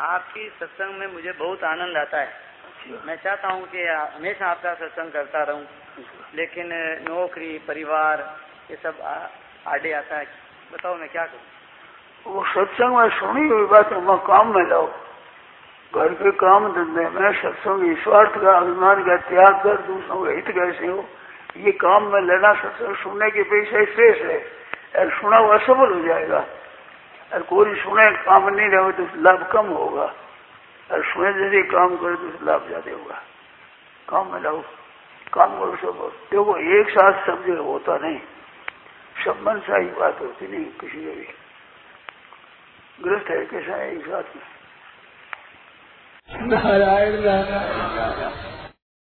आपकी सत्संग में मुझे बहुत आनंद आता है। मैं चाहता हूँ कि हमेशा आपका सत्संग करता रहूँ, लेकिन नौकरी, परिवार, ये सब आड़े आता है। बताओ मैं क्या करूँ? वो सत्संग में सुनी हुई बात हम काम में लाओ घर के काम धंधे में सत्संग स्वार्थ का अभिमान का त्याग कर दूसरों का हित कैसे हो? ये काम में लेना सत्संग सुनने के पीछे शेष है। सुना हुआ असफल हो जाएगा। और कोई सुने, काम नहीं रहे तो लाभ कम होगा। और सुने जैसे काम करे तो लाभ ज़्यादा होगा। काम में लाओ काम करो, सब देखो, एक साथ सब जगह होता नहीं। संबंध सा ही बात होती नहीं, किसी भी। ग्रस्त है, कैसा है एक साथ में। नारायण नारायण